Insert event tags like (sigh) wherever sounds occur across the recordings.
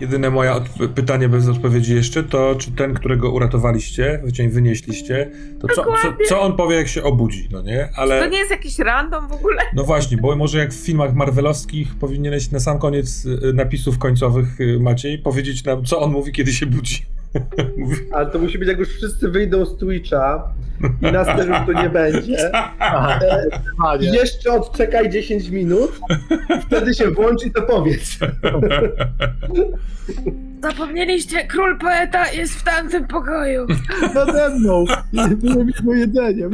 Jedyne moje pytanie bez odpowiedzi jeszcze to, czy ten, którego uratowaliście, wycień wynieśliście, to co, co, co on powie, jak się obudzi, no nie? To Ale, nie jest jakiś random w ogóle? no właśnie, bo może jak w filmach marvelowskich powinieneś na sam koniec y, napisów końcowych, y, Maciej, powiedzieć nam, co on mówi, kiedy się budzi. Ale to musi być, jak już wszyscy wyjdą z Twitcha i nas też już tu nie będzie. Aha, E, jeszcze odczekaj 10 minut, wtedy się włącz i to powiedz. Zapomnieliście, król poeta jest w tamtym pokoju. Nade mną. Jego jedzeniem.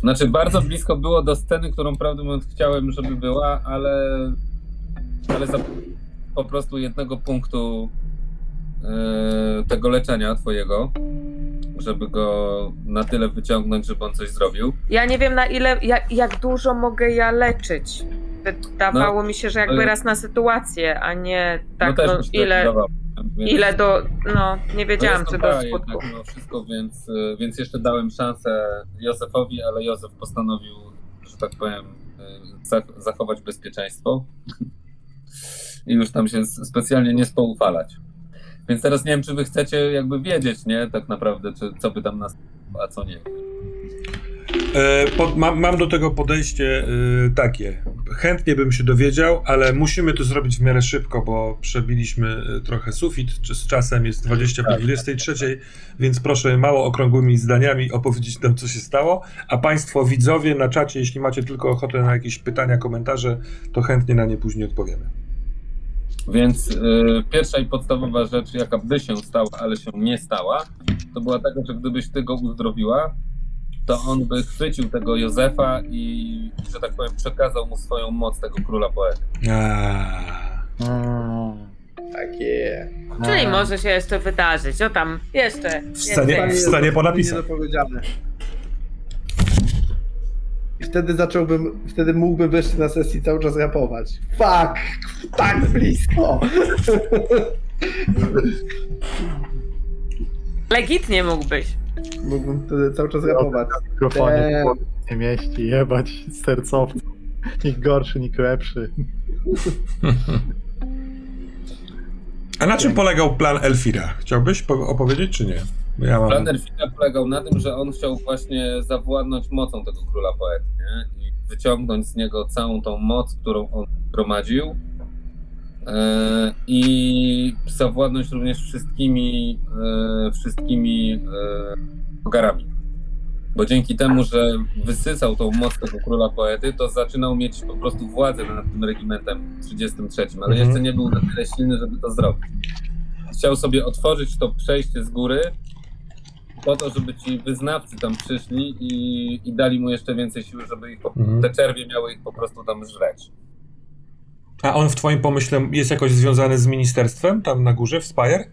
Znaczy, bardzo blisko było do sceny, którą prawdę mówiąc chciałem, żeby była, ale, ale za po prostu jednego punktu tego leczenia twojego, żeby go na tyle wyciągnąć, żeby on coś zrobił. Ja nie wiem na ile, jak, jak dużo mogę ja leczyć. Wydawało mi się, że jakby ale- raz na sytuację, a nie tak, no też no, tak ile, więc- ile do, no nie No wiedziałam, czy do tak, skutku. jednak wszystko, więc, e, więc jeszcze dałem szansę Józefowi, ale Józef postanowił, że tak powiem, e, zach- zachować bezpieczeństwo (laughs) i już tam się specjalnie nie spoufalać. Więc teraz nie wiem, czy wy chcecie jakby wiedzieć, nie, tak naprawdę, czy co by tam nastąpiło, a co nie. E, mam, mam do tego podejście y, takie. Chętnie bym się dowiedział, ale musimy to zrobić w miarę szybko, bo przebiliśmy y, trochę sufit. Czy z czasem jest 20 po 23, więc proszę mało okrągłymi zdaniami opowiedzieć nam, co się stało. A Państwo widzowie na czacie, jeśli macie tylko ochotę na jakieś pytania, komentarze, to chętnie na nie później odpowiemy. Więc y, pierwsza i podstawowa rzecz, jaka by się stała, ale się nie stała, to była taka, że gdybyś ty go uzdrowiła, to on by chwycił tego Józefa i, że tak powiem, przekazał mu swoją moc tego króla poety. Aaaa. Mm. Takie. Czyli może się jeszcze wydarzyć. O tam, jeszcze. W więcej. w scenie po napisach. Niedopowiedziane. I wtedy zacząłbym, wtedy mógłbym wreszcie na sesji cały czas rapować. Fuck! Tak blisko! Legitnie mógłbyś. Mógłbym wtedy cały czas rapować. Mikrofonie nie mieści, jebać sercowca. Nikt gorszy, nikt lepszy. A na czym polegał plan Elfira? Chciałbyś po- opowiedzieć, czy nie? Ja mam... Plan polegał na tym, że on chciał właśnie zawładnąć mocą tego króla poety nie? i wyciągnąć z niego całą tą moc, którą on gromadził e, i zawładnąć również wszystkimi, e, wszystkimi e, garami. Bo dzięki temu, że wysysał tą moc tego króla poety, to zaczynał mieć po prostu władzę nad tym regimentem 33, ale Mhm. jeszcze nie był na tyle silny, żeby to zrobić. Chciał sobie otworzyć to przejście z góry, po to, żeby ci wyznawcy tam przyszli i, i dali mu jeszcze więcej siły, żeby ich, po- Mhm. te czerwie miały ich po prostu tam żreć. A on w twoim pomyśle jest jakoś związany z ministerstwem tam na górze w Spire?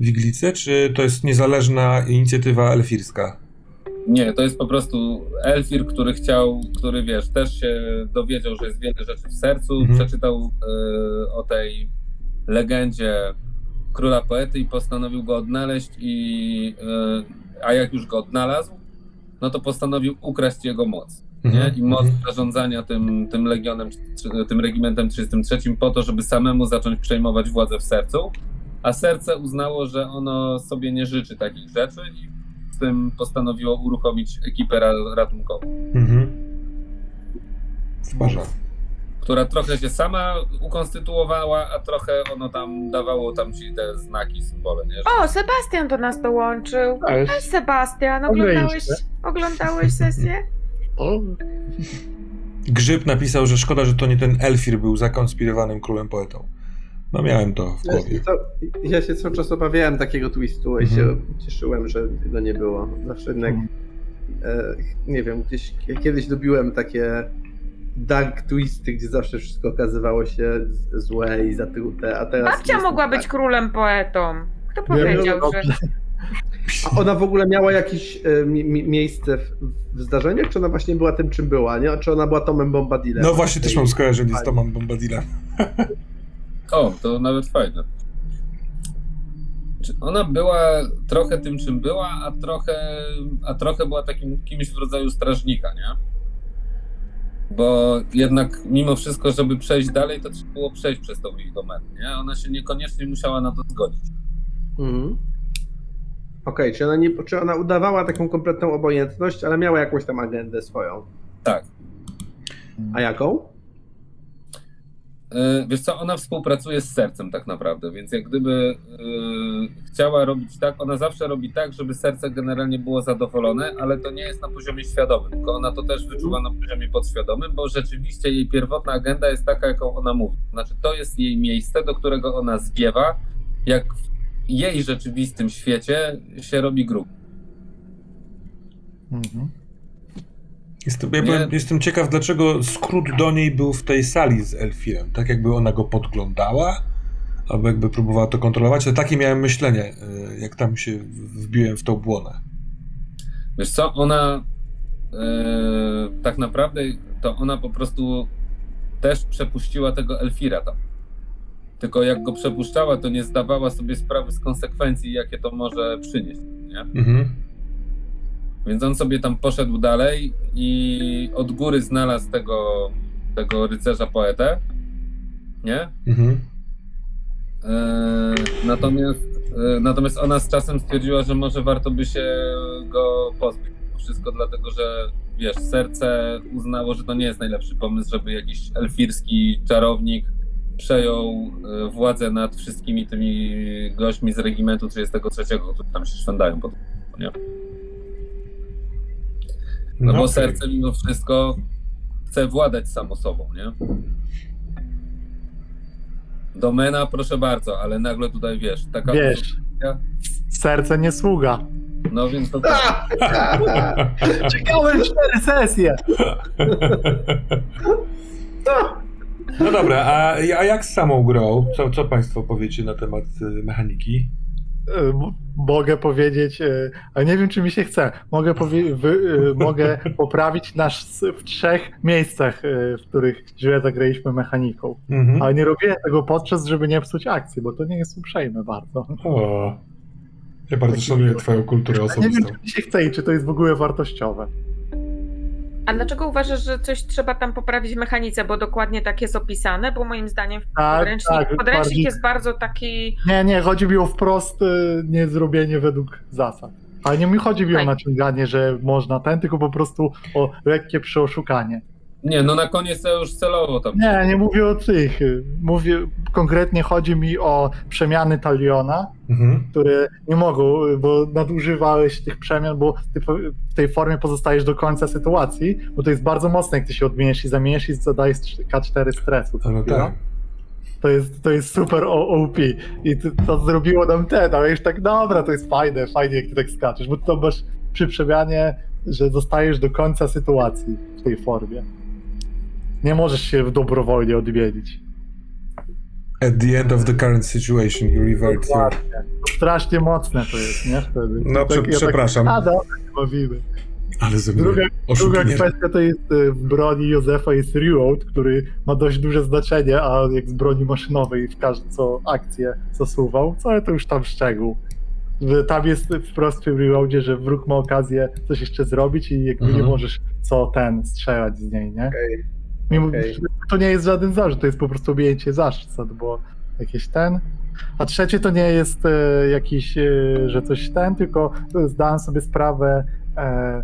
W Iglicy? Czy to jest niezależna inicjatywa elfirska? Nie, to jest po prostu Elfir, który chciał, który wiesz, też się dowiedział, że jest wiele rzeczy w sercu, Mhm. przeczytał e, o tej legendzie króla poety i postanowił go odnaleźć i e, a jak już go odnalazł, no to postanowił ukraść jego moc. nie? Mhm. I moc Mhm. zarządzania tym, tym legionem, tym regimentem 33 po to, żeby samemu zacząć przejmować władzę w sercu, a serce uznało, że ono sobie nie życzy takich rzeczy i z tym postanowiło uruchomić ekipę ra- ratunkową, Mhm. W porządku. Która trochę się sama ukonstytuowała, a trochę ono tam dawało tam ci te znaki, symbole, nie? Że O, Sebastian do nas dołączył. Cześć Sebastian, oglądałeś, oglądałeś sesję? O, Grzyb napisał, że szkoda, że to nie ten Elfir był zakonspirowanym królem poetą. No miałem to w Ja głowie. się, ca- ja się cały czas obawiałem takiego twistu i Mhm. się cieszyłem, że go nie było. Zawsze jednak, e, nie wiem, gdzieś ja kiedyś lubiłem takie dark twisty, gdzie zawsze wszystko okazywało się złe i zatrute, a teraz... Babcia mogła tak. być królem poetą. Kto powiedział, że że... A ona w ogóle miała jakieś e, mi, mi, miejsce w, w zdarzeniach, czy ona właśnie była tym, czym była, nie? A czy ona była Tomem Bombadilem? No właśnie też mam skojarzenie z Tomem Bombadilem. O, to nawet fajne. Czy Ona była trochę tym, czym była, a trochę, a trochę była takim kimś w rodzaju strażnika, nie? Bo jednak mimo wszystko, żeby przejść dalej, to trzeba było przejść przez tą ich domenę, nie? Ona się niekoniecznie musiała na to zgodzić. Mhm. Okej, czy, ona nie, czy ona udawała taką kompletną obojętność, ale miała jakąś tam agendę swoją? Tak. A jaką? E, Wiesz co, ona współpracuje z sercem tak naprawdę, więc jak gdyby e, chciała robić tak, ona zawsze robi tak, żeby serce generalnie było zadowolone, ale to nie jest na poziomie świadomym, tylko ona to też wyczuwa na poziomie podświadomym, bo rzeczywiście jej pierwotna agenda jest taka, jaką ona mówi. Znaczy to jest jej miejsce, do którego ona zwiewa, jak w jej rzeczywistym świecie się robi grup. Mhm. Jestem, ja byłem, jestem ciekaw, dlaczego skrót do niej był w tej sali z Elfirem. Tak jakby ona go podglądała, albo jakby próbowała to kontrolować. Ale takie miałem myślenie, y, jak tam się wbiłem w tą błonę. Wiesz co, ona e, tak naprawdę to ona po prostu też przepuściła tego Elfira tam. Tylko jak go przepuszczała, to nie zdawała sobie sprawy z konsekwencji, jakie to może przynieść. Nie? Mhm. Więc on sobie tam poszedł dalej i od góry znalazł tego, tego rycerza poetę. Nie? Mhm. E, natomiast, e, natomiast ona z czasem stwierdziła, że może warto by się go pozbyć. Wszystko dlatego, że wiesz, serce uznało, że to nie jest najlepszy pomysł, żeby jakiś elfirski czarownik przejął e, władzę nad wszystkimi tymi gośćmi z regimentu 33, którzy tam się szwędają. Po nie? No, bo okej. serce mimo wszystko chce władać samo sobą, nie? Domena, proszę bardzo, ale nagle tutaj wiesz, taka Wiesz, serce nie sługa. no więc to (laughs) tak. Ciekawe cztery sesje. (laughs) No dobra, a, a jak z samą grą? Co, co Państwo powiecie na temat y, mechaniki? M- Mogę powiedzieć, ale nie wiem, czy mi się chce. Mogę, wy, y, mogę (laughs) poprawić nas w trzech miejscach, y, w których źle zagraliśmy mechaniką. Mhm. Ale nie robię tego podczas, żeby nie psuć akcji, bo to nie jest uprzejme bardzo. O, ja bardzo szanuję Twoją kulturę Ja nie wiem, osobistą. czy mi się chce i czy to jest w ogóle wartościowe. A dlaczego uważasz, że coś trzeba tam poprawić w mechanice? Bo dokładnie tak jest opisane, bo moim zdaniem Tak, podręcznik, tak, podręcznik bardziej- jest bardzo taki. Nie, nie, chodzi mi o wprost y, nie zrobienie według zasad. Ale nie mi chodzi mi o naciąganie, że można ten, tylko po prostu o lekkie przeoszukanie. Nie, no na koniec to już celowo tam. Nie, nie mówię o tych. Mówię, konkretnie chodzi mi o przemiany taliona, Mhm. które nie mogą, bo nadużywałeś tych przemian, bo ty w tej formie pozostajesz do końca sytuacji, bo to jest bardzo mocne, jak ty się odmieniesz i zamieniesz i zadajesz K4 stresu. A no tak. To jest, to jest super OP. I to, to zrobiło nam ten, ale już tak, dobra, to jest fajne, fajnie jak ty tak skaczesz, bo to masz przy przemianie, że zostajesz do końca sytuacji w tej formie. Nie możesz się dobrowolnie odmienić. At the end of the current situation, you revert your... Strasznie mocne to jest, nie? Wtedy. No, Tak- prze- ja tak- przepraszam. A, dobra, nie bawimy. Ale ze mnie Druga, druga oszukanie. kwestia to jest y, w broni Józefa jest reload, który ma dość duże znaczenie, a jak z broni maszynowej w każdą co akcję zasuwał, co ale to już tam szczegół. Że Tam jest wprost w tym reloadzie, że wróg ma okazję coś jeszcze zrobić i jakby Mhm. nie możesz co ten strzelać z niej, nie? Okej. Mimo, Okej. To nie jest żaden zarzut, to jest po prostu objęcie zasad, bo jakieś ten. A trzecie to nie jest e, jakiś, e, że coś ten, tylko zdałem sobie sprawę e,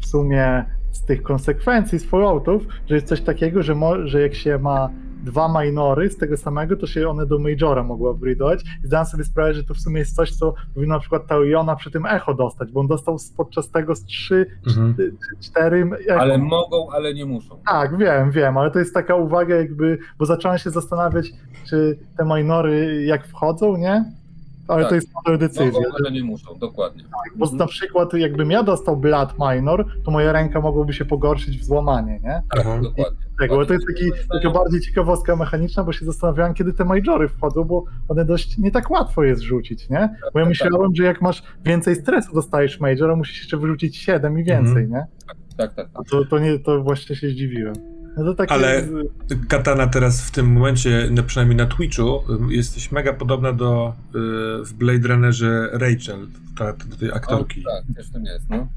w sumie z tych konsekwencji z Falloutów, że jest coś takiego, że, mo, że jak się ma dwa minory z tego samego, to się one do Majora mogły upgrade'ować. I zdałem sobie sprawę, że to w sumie jest coś, co powinno na przykład Taliona przy tym echo dostać, bo on dostał podczas tego z 3, Mhm. 4 echo. Ale mogą, ale nie muszą. Tak, wiem, wiem, ale to jest taka uwaga jakby, bo zacząłem się zastanawiać, czy te minory jak wchodzą, nie? Ale Tak. to jest moja decyzja. Mogą, ale nie muszą, dokładnie. Bo na przykład jakbym ja dostał Blood Minor, to moja ręka mogłaby się pogorszyć w złamanie, nie? Aha. Dokładnie. Tego, ale to jest taki, taka bardziej ciekawostka mechaniczna, bo się zastanawiałem, kiedy te majory wchodzą, bo one dość nie tak łatwo jest rzucić, nie? Bo ja tak, myślałem, że jak masz więcej stresu dostajesz majora, musisz jeszcze wyrzucić 7 i więcej, Mhm. nie? Tak, tak. A to, to nie, to właśnie się zdziwiłem. No to takie, Ale- Katana teraz w tym momencie, na- przynajmniej na Twitchu, jesteś mega podobna do y, w Blade Runnerze Rachel, ta, do tej aktorki. O, tak, też w tym jest, no.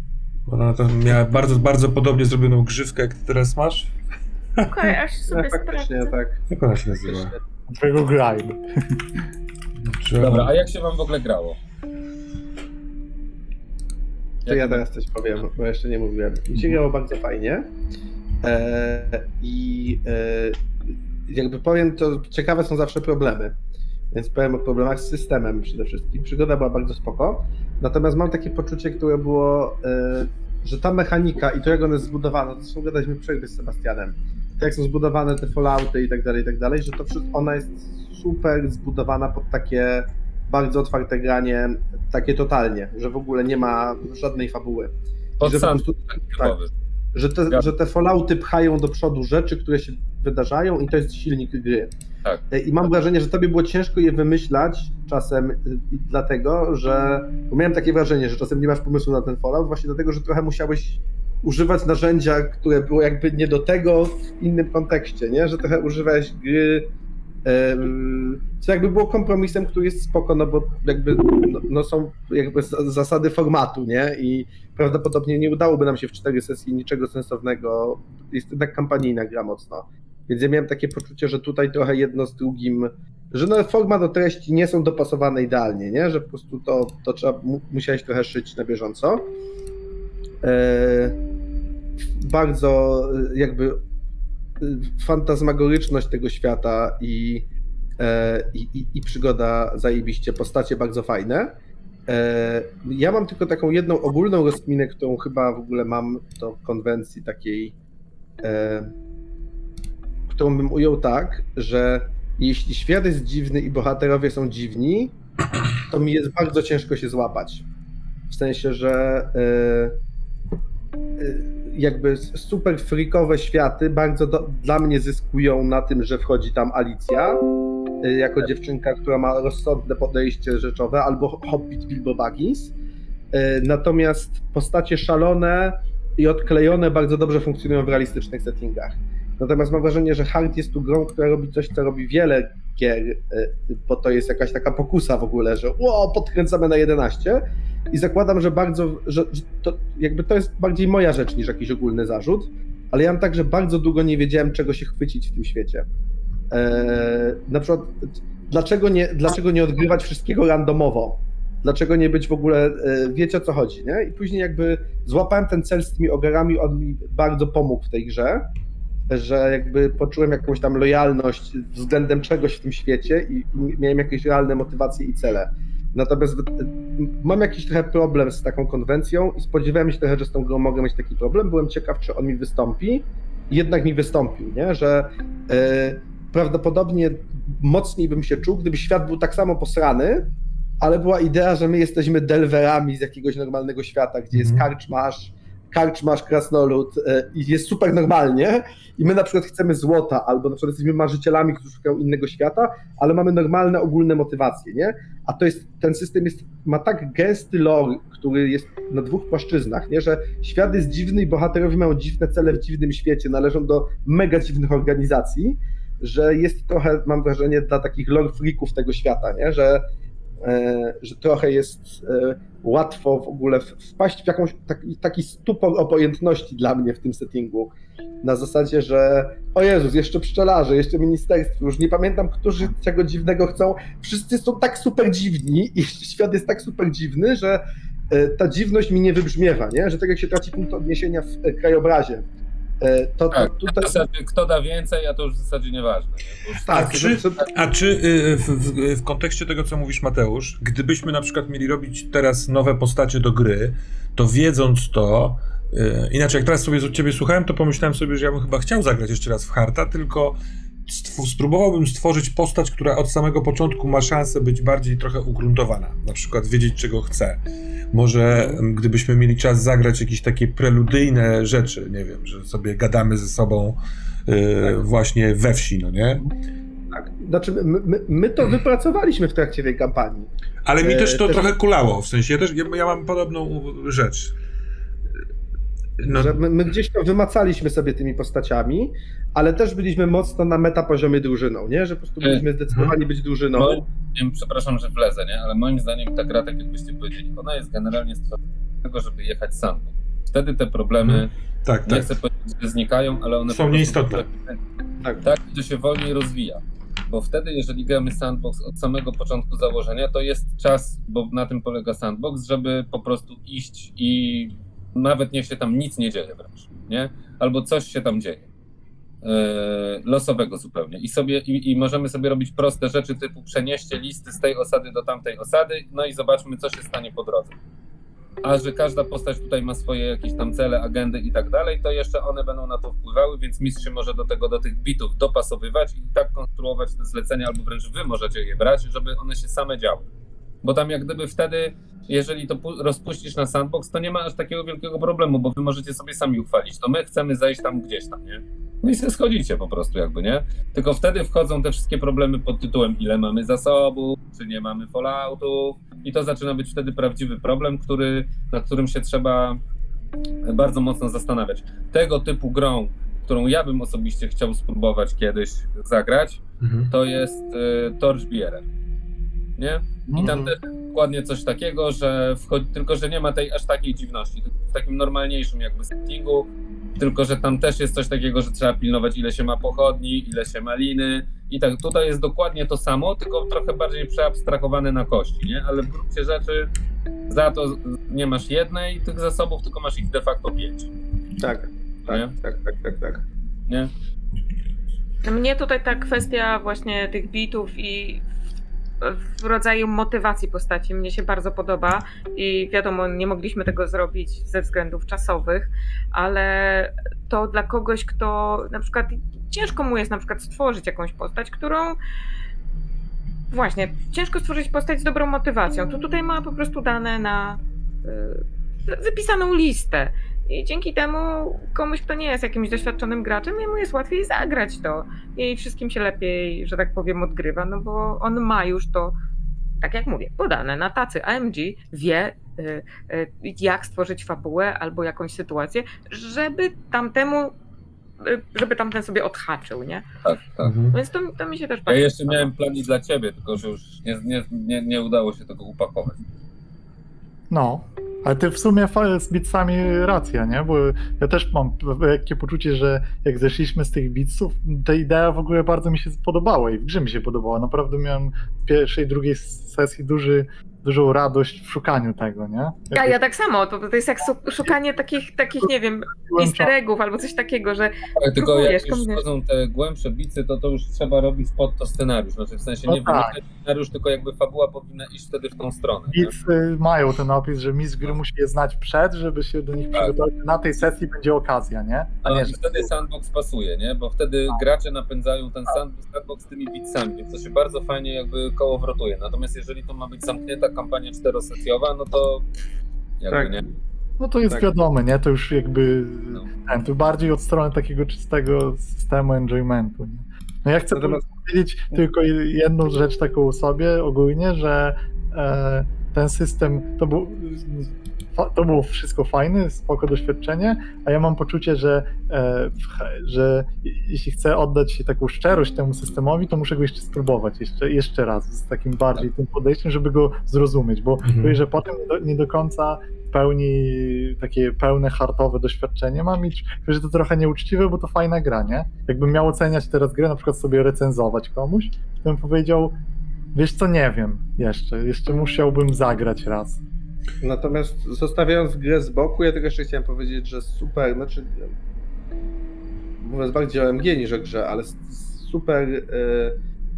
Ona tam miała bardzo, bardzo podobnie zrobioną grzywkę, jak ty teraz masz. Okej, aż No, sobie faktycznie sprawdzę. tak. Jak ona się nazywa? Twojego grime. Dobra, a jak się wam w ogóle grało? To ja teraz coś powiem, bo jeszcze nie mówiłem. Mi się grało bardzo fajnie. E, I e, jakby powiem, to ciekawe są zawsze problemy. Więc powiem o problemach z systemem przede wszystkim. Przygoda była bardzo spoko. Natomiast mam takie poczucie, które było, e, że ta mechanika i to jak ona jest zbudowana, to są gadaliśmy przejść z Sebastianem. To jak są zbudowane te fallouty i tak dalej, i tak dalej, że to wszystko, ona jest super zbudowana pod takie bardzo otwarte granie, takie totalnie, że w ogóle nie ma żadnej fabuły. Pod sam prostu- typowy. Że te, Zgadzam. że te fallouty pchają do przodu rzeczy, które się wydarzają i to jest silnik gry. Tak. E, I mam wrażenie, że tobie było ciężko je wymyślać czasem y, dlatego, że bo miałem takie wrażenie, że czasem nie masz pomysłu na ten fallout, właśnie dlatego, że trochę musiałeś używać narzędzia, które było jakby nie do tego w innym kontekście, nie? Że trochę używałeś gry co jakby było kompromisem, który jest spoko, no bo jakby no, no są jakby za- zasady formatu, nie? I prawdopodobnie nie udałoby nam się w cztery sesji niczego sensownego. Jest jednak kampanijna gra mocno. Więc ja miałem takie poczucie, że tutaj trochę jedno z drugim, że no forma do treści nie są dopasowane idealnie, nie? Że po prostu to, to trzeba, mu, musiałeś trochę szyć na bieżąco. E, bardzo jakby e, fantasmagoryczność tego świata i, e, i, i, i przygoda zajebiście, postacie bardzo fajne. E, Ja mam tylko taką jedną ogólną rozkminę, którą chyba w ogóle mam do konwencji takiej, e, którą bym ujął tak, że jeśli świat jest dziwny i bohaterowie są dziwni, to mi jest bardzo ciężko się złapać. W sensie, że jakby super freakowe światy bardzo do, dla mnie zyskują na tym, że wchodzi tam Alicja y, jako dziewczynka, która ma rozsądne podejście rzeczowe, albo Hobbit Bilbo Baggins. Y, Natomiast postacie szalone i odklejone bardzo dobrze funkcjonują w realistycznych settingach. Natomiast mam wrażenie, że Hard jest tu grą, która robi coś, co robi wiele gier, y, bo to jest jakaś taka pokusa w ogóle, że o, podkręcamy na 11 i zakładam, że bardzo, że, że to, jakby to jest bardziej moja rzecz niż jakiś ogólny zarzut, ale ja mam tak, że bardzo długo nie wiedziałem, czego się chwycić w tym świecie. Eee, na przykład, dlaczego nie, dlaczego nie odgrywać wszystkiego randomowo? Dlaczego nie być w ogóle, e, wiecie o co chodzi, nie? I później jakby złapałem ten cel z tymi ogarami, on mi bardzo pomógł w tej grze, że jakby poczułem jakąś tam lojalność względem czegoś w tym świecie i i miałem jakieś realne motywacje i cele. Natomiast w- mam jakiś trochę problem z taką konwencją i spodziewałem się trochę, że z tą grą mogę mieć taki problem. Byłem ciekaw, czy on mi wystąpi. Jednak mi wystąpił, nie? że e, prawdopodobnie mocniej bym się czuł, gdyby świat był tak samo posrany, ale była idea, że my jesteśmy delwerami z jakiegoś normalnego świata, gdzie jest Mhm. karczmasz, karczmasz, krasnolud e, i jest super normalnie i my na przykład chcemy złota, albo na przykład jesteśmy marzycielami, którzy szukają innego świata, ale mamy normalne, ogólne motywacje, nie? A to jest, ten system jest, ma tak gęsty lore, który jest na dwóch płaszczyznach, nie? Że świat jest dziwny i bohaterowie mają dziwne cele w dziwnym świecie, należą do mega dziwnych organizacji, że jest trochę, mam wrażenie, dla takich lore freaków tego świata, nie? Że, że trochę jest e, łatwo w ogóle wpaść w jakąś taki, taki stupor obojętności dla mnie w tym settingu. Na zasadzie, że o Jezus, jeszcze pszczelarze, jeszcze ministerstwo, już nie pamiętam, którzy czego dziwnego chcą. Wszyscy są tak super dziwni i (laughs) świat jest tak super dziwny, że e, ta dziwność mi nie wybrzmiewa, nie? Że tak jak się traci punkt odniesienia w e, krajobrazie, e, to, to Tak, tutaj... zasadzie kto da więcej, a to już w zasadzie nieważne. Nie? Już Tak, A czy- A czy w, w, w kontekście tego, co mówisz, Mateusz, gdybyśmy na przykład mieli robić teraz nowe postacie do gry, to wiedząc to, y, inaczej jak teraz sobie z ciebie słuchałem, to pomyślałem sobie, że ja bym chyba chciał zagrać jeszcze raz w Harta, tylko stw- spróbowałbym stworzyć postać, która od samego początku ma szansę być bardziej trochę ugruntowana, na przykład wiedzieć, czego chce. Może m, gdybyśmy mieli czas zagrać jakieś takie preludyjne rzeczy, nie wiem, że sobie gadamy ze sobą y, właśnie we wsi, no nie? Tak. Znaczy, my, my, my to wypracowaliśmy w trakcie tej kampanii. Ale mi E, też to też- trochę kulało, w sensie ja też ja, ja mam podobną rzecz. No, Że my, my gdzieś to wymacaliśmy sobie tymi postaciami, ale też byliśmy mocno na metapoziomie drużyną, nie? Że po prostu E, byliśmy zdecydowani być drużyną. Moim przepraszam, że wlezę, nie? ale moim zdaniem ta gra, tak jak byście powiedzieli, ona jest generalnie stworzona do tego, żeby jechać sam. Wtedy te problemy, Tak, nie tak. chcę powiedzieć, że znikają, ale one Są nieistotne. Tak. tak, to się wolniej rozwija. Bo wtedy, jeżeli gramy sandbox od samego początku założenia, to jest czas, bo na tym polega sandbox, żeby po prostu iść i nawet niech się tam nic nie dzieje wręcz, nie? Albo coś się tam dzieje. Yy, losowego zupełnie. I, sobie, i, I możemy sobie robić proste rzeczy typu przenieście listy z tej osady do tamtej osady, no i zobaczmy, co się stanie po drodze. A że każda postać tutaj ma swoje jakieś tam cele, agendy i tak dalej, to jeszcze one będą na to wpływały, więc mistrz się może do tego, do tych bitów dopasowywać i tak konstruować te zlecenia, albo wręcz wy możecie je brać, żeby one się same działy. Bo tam jak gdyby wtedy, jeżeli to pu- rozpuścisz na sandbox, to nie ma aż takiego wielkiego problemu, bo wy możecie sobie sami uchwalić. To my chcemy zejść tam gdzieś tam, nie? No i sobie schodzicie po prostu jakby, nie? Tylko wtedy wchodzą te wszystkie problemy pod tytułem ile mamy zasobów, czy nie mamy falloutów i to zaczyna być wtedy prawdziwy problem, który, nad którym się trzeba bardzo mocno zastanawiać. Tego typu grą, którą ja bym osobiście chciał spróbować kiedyś zagrać, Mhm. to jest y, Torchbearer. Nie? I tam też dokładnie coś takiego, że wchodzi, tylko że nie ma tej aż takiej dziwności, w takim normalniejszym jakby settingu, tylko że tam też jest coś takiego, że trzeba pilnować ile się ma pochodni, ile się ma liny i tak tutaj jest dokładnie to samo, tylko trochę bardziej przeabstrahowane na kości, nie? Ale w gruncie rzeczy za to nie masz jednej tych zasobów, tylko masz ich de facto pięć, Tak, tak, Nie? tak, tak, tak, tak. nie? Mnie tutaj ta kwestia właśnie tych bitów i w- rodzaju motywacji postaci mnie się bardzo podoba i wiadomo, nie mogliśmy tego zrobić ze względów czasowych, ale to dla kogoś, kto na przykład ciężko mu jest na przykład stworzyć jakąś postać, którą właśnie, ciężko stworzyć postać z dobrą motywacją. To tutaj ma po prostu dane na y, wypisaną listę. I dzięki temu komuś, kto nie jest jakimś doświadczonym graczem, jemu jest łatwiej zagrać to. I wszystkim się lepiej, że tak powiem, odgrywa, no bo on ma już to, tak jak mówię, podane na tacy. AMG wie, y, y, jak stworzyć fabułę albo jakąś sytuację, żeby tamtemu, y, żeby tamten sobie odhaczył, nie? Tak, tak. Mhm. Więc to, to mi się też Ja bardzo jeszcze podoba. miałem plan i dla ciebie, tylko że już nie, nie, nie, nie udało się tego upakować. No, ale ty w sumie z bitsami racja, nie? Bo ja też mam lekkie poczucie, że jak zeszliśmy z tych bitsów, ta idea w ogóle bardzo mi się podobała i w grze mi się podobała. Naprawdę miałem w pierwszej, drugiej sesji duży, dużą radość w szukaniu tego, nie? Ja, ja tak samo, to, to jest jak szukanie takich, takich, nie wiem, easter eggów albo coś takiego, że Tak, tylko jak już wchodzą te głębsze bicy, to to już trzeba robić pod to scenariusz. Znaczy w sensie No nie tak. scenariusz, tylko jakby fabuła powinna iść wtedy w tą stronę. nie? Bits y, mają ten opis, że mistrz gry musi je znać przed, żeby się do nich Tak. przygotować. Na tej sesji będzie okazja, nie? A A nie, i że wtedy sandbox pasuje, nie? Bo wtedy gracze napędzają ten sand- sandbox tymi bitsami, więc to się bardzo fajnie jakby kołowrotuje. Natomiast jeżeli to ma być zamknięta kampania czterosesjowa, no to jakby Tak. nie. No to jest Tak. wiadome, nie? To już jakby No. ten, to bardziej od strony takiego czystego systemu enjoymentu. Nie? No ja chcę Natomiast- powiedzieć tylko jedną rzecz taką sobie ogólnie, że e, ten system to był, to było wszystko fajne, spoko doświadczenie, a ja mam poczucie, że, e, że jeśli chcę oddać się taką szczerość temu systemowi, to muszę go jeszcze spróbować jeszcze, jeszcze raz z takim bardziej tym podejściem, żeby go zrozumieć, bo Mhm. że potem nie do, nie do końca pełni takie pełne hartowe doświadczenie mam i że to trochę nieuczciwe, bo to fajna gra, nie? Jakbym miał oceniać teraz grę, na przykład sobie recenzować komuś, to bym powiedział, wiesz co, nie wiem jeszcze, jeszcze musiałbym zagrać raz. Natomiast zostawiając grę z boku, ja tylko jeszcze chciałem powiedzieć, że super, znaczy mówiąc bardziej o MG niż o grze, ale super y,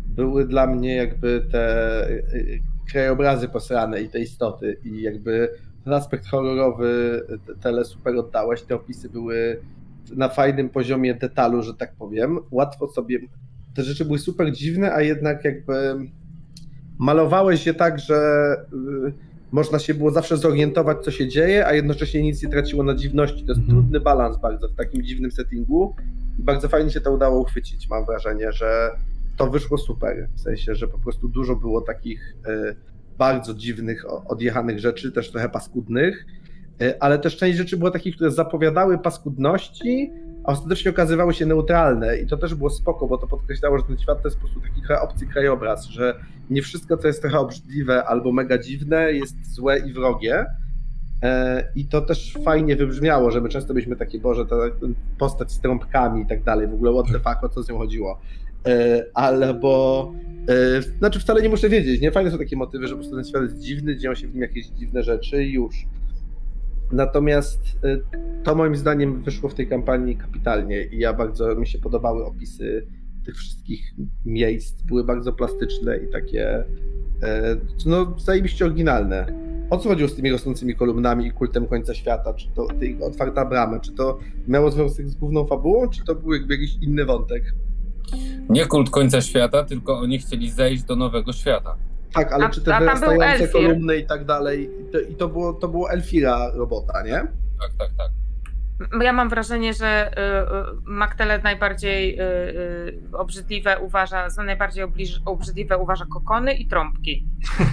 były dla mnie jakby te y, krajobrazy posrane i te istoty i jakby ten aspekt horrorowy te- tele super oddałeś, te opisy były na fajnym poziomie detalu, że tak powiem. Łatwo sobie, te rzeczy były super dziwne, a jednak jakby malowałeś je tak, że y, można się było zawsze zorientować, co się dzieje, a jednocześnie nic nie traciło na dziwności. To jest Mhm. trudny balans bardzo w takim dziwnym settingu i bardzo fajnie się to udało uchwycić. Mam wrażenie, że to wyszło super. W sensie, że po prostu dużo było takich y, bardzo dziwnych, odjechanych rzeczy, też trochę paskudnych, y, ale też część rzeczy było takich, które zapowiadały paskudności, a ostatecznie okazywały się neutralne i to też było spoko, bo to podkreślało, że ten świat to jest po prostu taki trochę obcy krajobraz, że nie wszystko, co jest trochę obrzydliwe albo mega dziwne, jest złe i wrogie. E, I to też fajnie wybrzmiało, że my często byliśmy takie, Boże, ta postać z trąbkami i tak dalej, w ogóle what the fuck, o co z nią chodziło. E, Albo, e, znaczy wcale nie muszę wiedzieć, nie? Fajne są takie motywy, że po prostu ten świat jest dziwny, dzieją się w nim jakieś dziwne rzeczy i już. Natomiast e, to moim zdaniem wyszło w tej kampanii kapitalnie i ja bardzo, mi się podobały opisy tych wszystkich miejsc, były bardzo plastyczne i takie, e, no zajebiście oryginalne. O co chodziło z tymi rosnącymi kolumnami i kultem końca świata? Czy to otwarta brama? Czy to miało związek z główną fabułą, czy to był jakby jakiś inny wątek? Nie kult końca świata, tylko oni chcieli zejść do nowego świata. Tak, ale A- czy te wyrastające kolumny i tak dalej, i to, i to było, to było Elfira robota, nie? Tak, tak, tak. Ja mam wrażenie, że y, y, Maktele najbardziej y, y, obrzydliwe uważa, za najbardziej obliż, obrzydliwe uważa kokony i trąbki.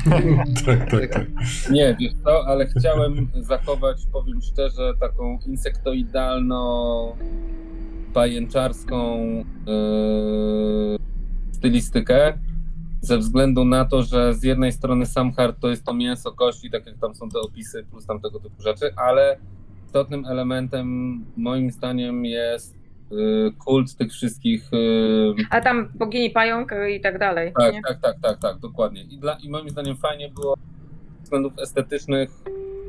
(laughs) tak, tak, tak. Nie, wiesz co, ale chciałem zachować, powiem szczerze, taką insektoidalno pajęczarską yy, stylistykę ze względu na to, że z jednej strony Samhar to jest to mięso kości, tak jak tam są te opisy, plus tam tego typu rzeczy, ale istotnym elementem moim zdaniem jest yy, kult tych wszystkich yy, A tam bogini pająk y, i tak dalej. tak, nie? tak, tak, tak, tak, dokładnie. I, dla, I moim zdaniem fajnie było ze względów estetycznych,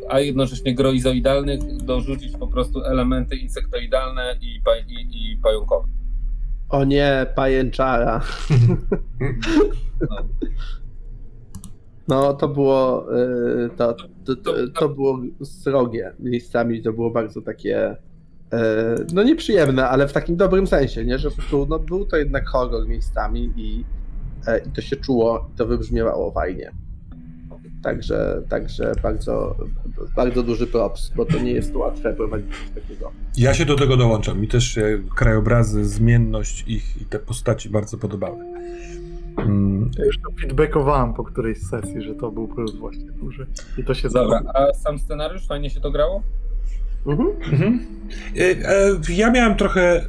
a jednocześnie groizoidalnych dorzucić po prostu elementy insektoidalne i, i, i pająkowe. O nie, pajęczara. No, to było, y, to, to, to, to było srogie miejscami, to było bardzo takie, y, no nieprzyjemne, ale w takim dobrym sensie, nie, że po prostu, no był to jednak horror miejscami i, e, i to się czuło, i to wybrzmiewało fajnie. Także, także bardzo, bardzo duży props, bo to nie jest łatwe prowadzić coś takiego. Ja się do tego dołączam. Mi też się krajobrazy, zmienność ich i te postaci bardzo podobały. Mm, Ja już to feedbackowałem po którejś sesji, że to był plus właśnie duży. I to się Dobra, a sam scenariusz, fajnie się to grało? Mhm. Mhm. E, e, Ja miałem trochę e,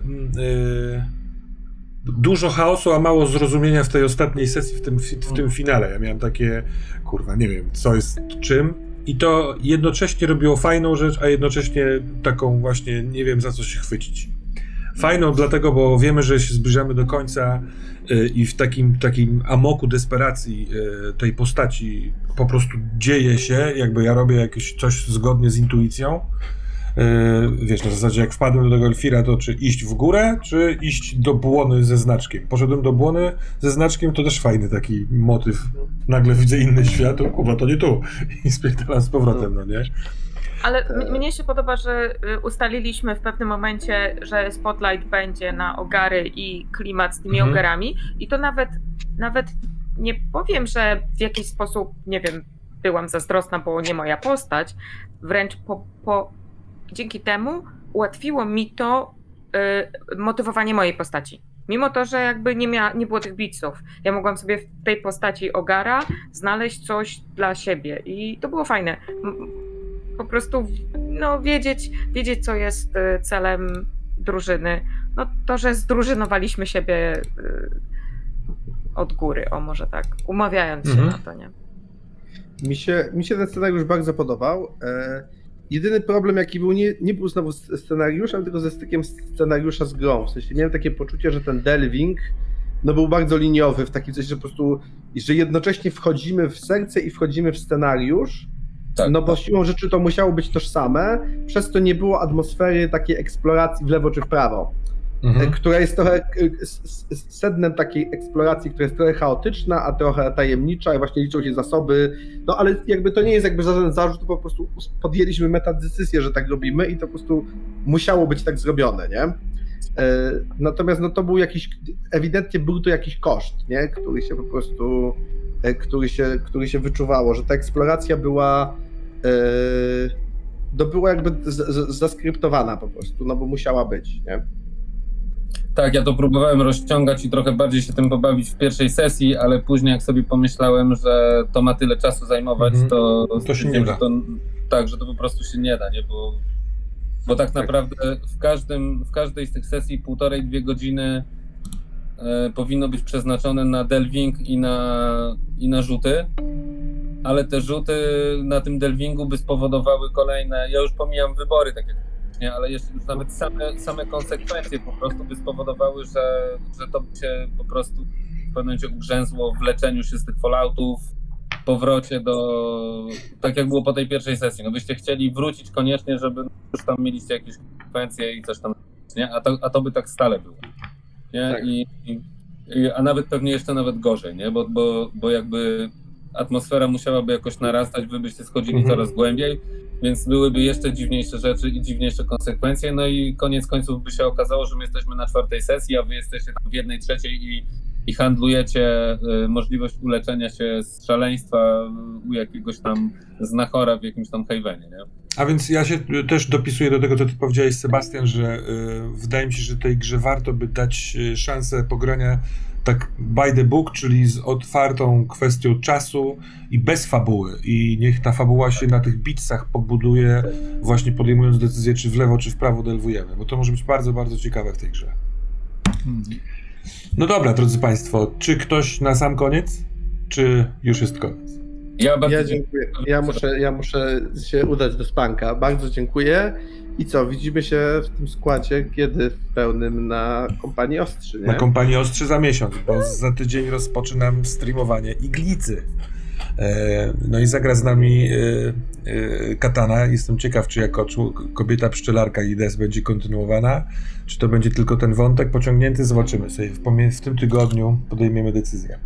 dużo chaosu, a mało zrozumienia w tej ostatniej sesji, w tym, w tym finale. Ja miałem takie, kurwa, nie wiem, co jest czym. I to jednocześnie robiło fajną rzecz, a jednocześnie taką właśnie, nie wiem za co się chwycić. Fajną dlatego, bo wiemy, że się zbliżamy do końca y, i w takim, takim amoku desperacji y, tej postaci po prostu dzieje się, jakby ja robię jakieś coś zgodnie z intuicją. Y, Wiesz, na zasadzie jak wpadłem do tego Elfira, to czy iść w górę, czy iść do błony ze znaczkiem. Poszedłem do błony ze znaczkiem, to też fajny taki motyw. Nagle widzę inny świat, o kurwa, to nie tu. I spierdalam z powrotem, no nie? Ale E. mnie się podoba, że y, ustaliliśmy w pewnym momencie, że spotlight będzie na ogary i klimat z tymi Mhm. ogarami. I to nawet, nawet nie powiem, że w jakiś sposób, nie wiem, byłam zazdrosna, bo nie moja postać. Wręcz po, po, dzięki temu ułatwiło mi to y, motywowanie mojej postaci. Mimo to, że jakby nie, mia, nie było tych bitsów, ja mogłam sobie w tej postaci ogara znaleźć coś dla siebie i to było fajne. Po prostu no, wiedzieć, wiedzieć, co jest y, celem drużyny. No to, że zdrużynowaliśmy siebie y, od góry, o może tak, umawiając się Mhm. na to, nie? Mi się, mi się ten scenariusz bardzo podobał. E, jedyny problem, jaki był, nie, nie był znowu z scenariuszem, tylko ze stykiem scenariusza z grą. W sensie miałem takie poczucie, że ten delving no, był bardzo liniowy, w takim sensie, że po prostu, że jednocześnie wchodzimy w serce i wchodzimy w scenariusz, Tak. no bo siłą rzeczy to musiało być tożsame, przez to nie było atmosfery takiej eksploracji w lewo czy w prawo. Mhm. która jest trochę sednem takiej eksploracji, która jest trochę chaotyczna, a trochę tajemnicza i właśnie liczą się zasoby. No ale jakby to nie jest jakby żaden zarzut, to po prostu podjęliśmy metadecyzję, że tak robimy i to po prostu musiało być tak zrobione, nie? E, Natomiast no to był jakiś, ewidentnie był to jakiś koszt, nie? Który się po prostu, e, który się, który się wyczuwało, że ta eksploracja była e, no była jakby zaskryptowana po prostu, no bo musiała być, nie? Tak, ja to próbowałem rozciągać i trochę bardziej się tym pobawić w pierwszej sesji, ale później jak sobie pomyślałem, że to ma tyle czasu zajmować, Mhm. to, To się nie da. To, tak, że to po prostu się nie da, nie? Bo, bo tak naprawdę w, każdym, w każdej z tych sesji półtorej, dwie godziny e, powinno być przeznaczone na delving i na, i na rzuty. ale te rzuty na tym delwingu by spowodowały kolejne, ja już pomijam wybory, tak jak nie, ale jeszcze nawet same, same konsekwencje po prostu by spowodowały, że, że to by się po prostu w pewnym momencie ugrzęzło w leczeniu się z tych falloutów, powrocie do, tak jak było po tej pierwszej sesji, no byście chcieli wrócić koniecznie, żeby już tam mieliście jakieś konsekwencje i coś tam, nie, a to, a to by tak stale było, nie, Tak. I, i, a nawet pewnie jeszcze nawet gorzej, nie, bo, bo, bo jakby atmosfera musiałaby jakoś narastać, wy byście schodzili Mhm. coraz głębiej, więc byłyby jeszcze dziwniejsze rzeczy i dziwniejsze konsekwencje, no i koniec końców by się okazało, że my jesteśmy na czwartej sesji, a wy jesteście tam w jednej trzeciej i, i handlujecie y, możliwość uleczenia się z szaleństwa u jakiegoś tam znachora w jakimś tam hejwenie, nie? A więc ja się y, też dopisuję do tego, co ty powiedziałeś, Sebastian, że y, wydaje mi się, że tej grze warto by dać y, szansę pogrania tak by the book, czyli z otwartą kwestią czasu i bez fabuły. I niech ta fabuła się na tych bitsach pobuduje, właśnie podejmując decyzję, czy w lewo, czy w prawo delwujemy, bo to może być bardzo, bardzo ciekawe w tej grze. Hmm. No dobra, drodzy Państwo, czy ktoś na sam koniec, czy już jest koniec? Ja bardzo Ja dziękuję. dziękuję. Ja muszę, ja muszę się udać do spanka. Bardzo dziękuję. I co, widzimy się w tym składzie, kiedy w pełnym na kompanii Ostrzy, nie? Na kompanii Ostrzy za miesiąc, bo za tydzień rozpoczynam streamowanie Iglicy. E, No i zagra z nami e, e, Katana. Jestem ciekaw, czy jako kobieta pszczelarka IDS będzie kontynuowana, czy to będzie tylko ten wątek pociągnięty. Zobaczymy sobie. W, w tym tygodniu podejmiemy decyzję.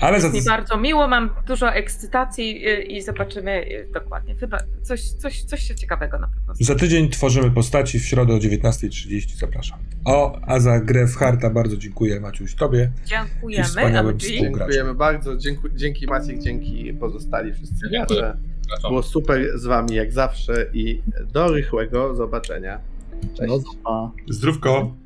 Ale za, Mi bardzo miło, mam dużo ekscytacji y, i zobaczymy y, dokładnie. Chyba coś, coś, coś się ciekawego na pewno. za tydzień tworzymy postaci. W środę o 19.30 zapraszam. O, a za grę w Harta bardzo dziękuję Maciuś Tobie. Dziękujemy. Dziękujemy bardzo. Dziękuję, dzięki Maciek, dzięki pozostali wszyscy Dziękuję. gracze. Było super z wami jak zawsze i do rychłego zobaczenia. Cześć. Zdrówko!